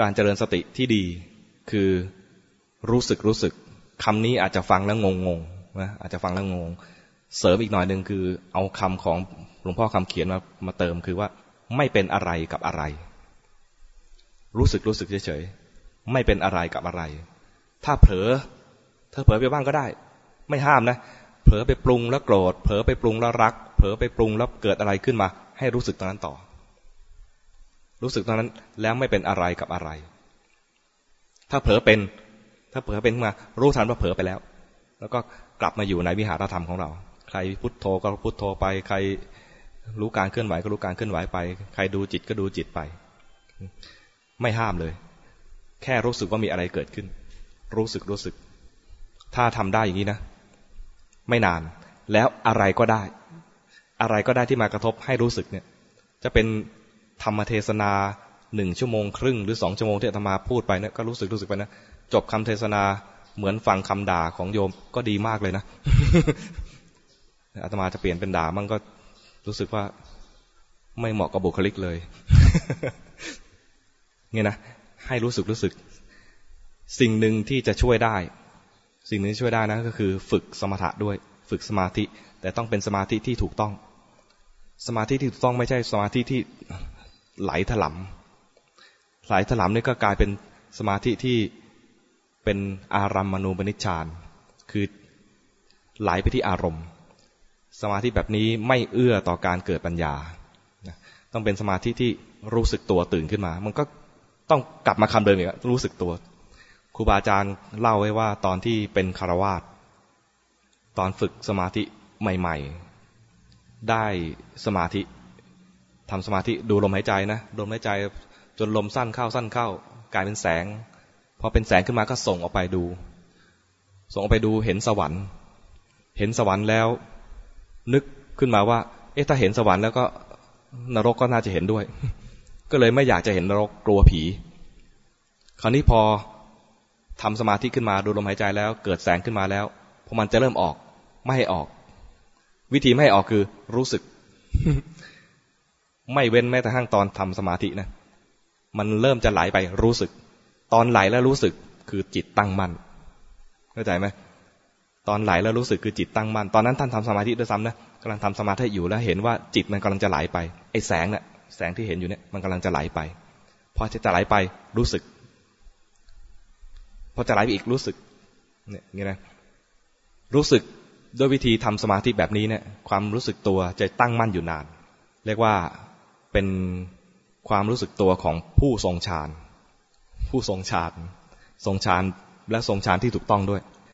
การเจริญสติที่ดี คือรู้สึกรู้สึกคำนี้อาจจะฟังแล้วงงงนะอาจจะฟังแล้วงง เสริมอีกหน่อยหนึ่งคือ เอาคำของหลวงพ่อคำเขียนมามาเติมคือว่าไม่เป็นอะไรกับอะไร รู้สึกรู้สึกเฉยๆไม่เป็นอะไรกับอะไร ถ้าเผลอถ้าเผลอไปบ้างก็ได้ ไม่ห้ามนะ เผลอไปปรุงแล้วโกรธ เผลอไปปรุงแล้วรัก เผลอไปปรุงแล้วเกิดอะไรขึ้นมา ให้รู้สึกตรงนั้นต่อ รู้สึกตรงนั้นแล้วไม่เป็นอะไรกับอะไร ถ้าเผลอเป็น ถ้าเผลอเป็นมา รู้ทันว่าเผลอไปแล้ว แล้วก็กลับมาอยู่ในวิหารธรรมของเรา ใครพุทโธก็พุทโธไป ใครรู้การเคลื่อนไหวก็รู้การเคลื่อนไหวไป ใครดูจิตก็ดูจิตไป ไม่ห้ามเลย แค่รู้สึกว่ามีอะไรเกิดขึ้น รู้สึกรู้สึก ถ้าทำได้อย่างนี้นะ ไม่นาน แล้วอะไรก็ได้ อะไรก็ได้ที่มากระทบให้รู้สึกเนี่ย จะเป็น รรมเทศนาหนึ่งชั่วโมงครึ่งหรือสองชั่วโมงที่อาตมาพูดไปเนี่ยก็รู้สึกรู้สึกไปนะจบคำเทศนาเหมือนฟังคำด่าของโยมก็ดีมากเลยนะอาตมาจะเปลี่ยนเป็นด่ามันก็รู้สึกว่าไม่เหมาะกับบุคลิกเลยเนี่ยนะให้รู้สึกรู้สึก สิ่งหนึ่งที่จะช่วยได้ สิ่งหนึ่งที่ช่วยได้นะก็คือ ฝึกสมถะด้วย ฝึกสมาธิ แต่ต้องเป็นสมาธิที่ถูกต้อง สมาธิที่ถูกต้องไม่ใช่สมาธิที่ ไหลถลำไหลถลำนี่ก็กลายเป็นสมาธิที่เป็นอารัมมณูปนิชฌานคือไหลไปที่อารมณ์ สมาธิแบบนี้ไม่เอื้อต่อการเกิดปัญญา ต้องเป็นสมาธิที่รู้สึกตัวตื่นขึ้นมา มันก็ต้องกลับมาคำเดิมอีกรู้สึกตัวครูบาอาจารย์เล่าไว้ว่าตอนที่เป็นคารวาสตอนฝึกสมาธิใหม่ ๆ ได้สมาธิ ทำสมาธิดูลมหายใจนะลมหายใจจนลมสั้นเข้าสั้นเข้ากลายเป็นแสงพอเป็นแสงขึ้นมาก็ส่งออกไปดู ส่งออกไปดูเห็นสวรรค์ เห็นสวรรค์แล้ว นึกขึ้นมาว่า เอ๊ะถ้าเห็นสวรรค์แล้วก็นรกก็น่าจะเห็นด้วย ก็เลยไม่อยากจะเห็นนรกกลัวผี คราวนี้พอทำสมาธิขึ้นมาดูลมหายใจแล้ว เกิดแสงขึ้นมาแล้วพอมันจะเริ่มออก ไม่ให้ออก วิธีไม่ให้ออกคือรู้สึก ไม่เว้นแม้แต่ห้างตอนทำสมาธินะ มันเริ่มจะไหลไปรู้สึก ตอนไหลแล้วรู้สึกคือจิตตั้งมั่นเข้าใจไหมตอนไหลแล้วรู้สึกคือจิตตั้งมั่นตอนนั้นท่านทำสมาธิด้วยซ้ำนะกำลังทำสมาธิอยู่แล้วเห็นว่าจิตมันกำลังจะไหลไปไอ้แสงเนี่ยแสงที่เห็นอยู่เนี่ยมันกำลังจะไหลไปพอจะไหลไปรู้สึก พอจะไหลไปอีกรู้สึกเนี่ยนี่นะรู้สึกด้วยวิธีทำสมาธิแบบนี้เนี่ยความรู้สึกตัวจะตั้งมั่นอยู่นาน เรียกว่า เป็นความรู้สึกตัวของผู้ทรงฌาน ผู้ทรงฌาน ทรงฌานและทรงฌานที่ถูกต้องด้วย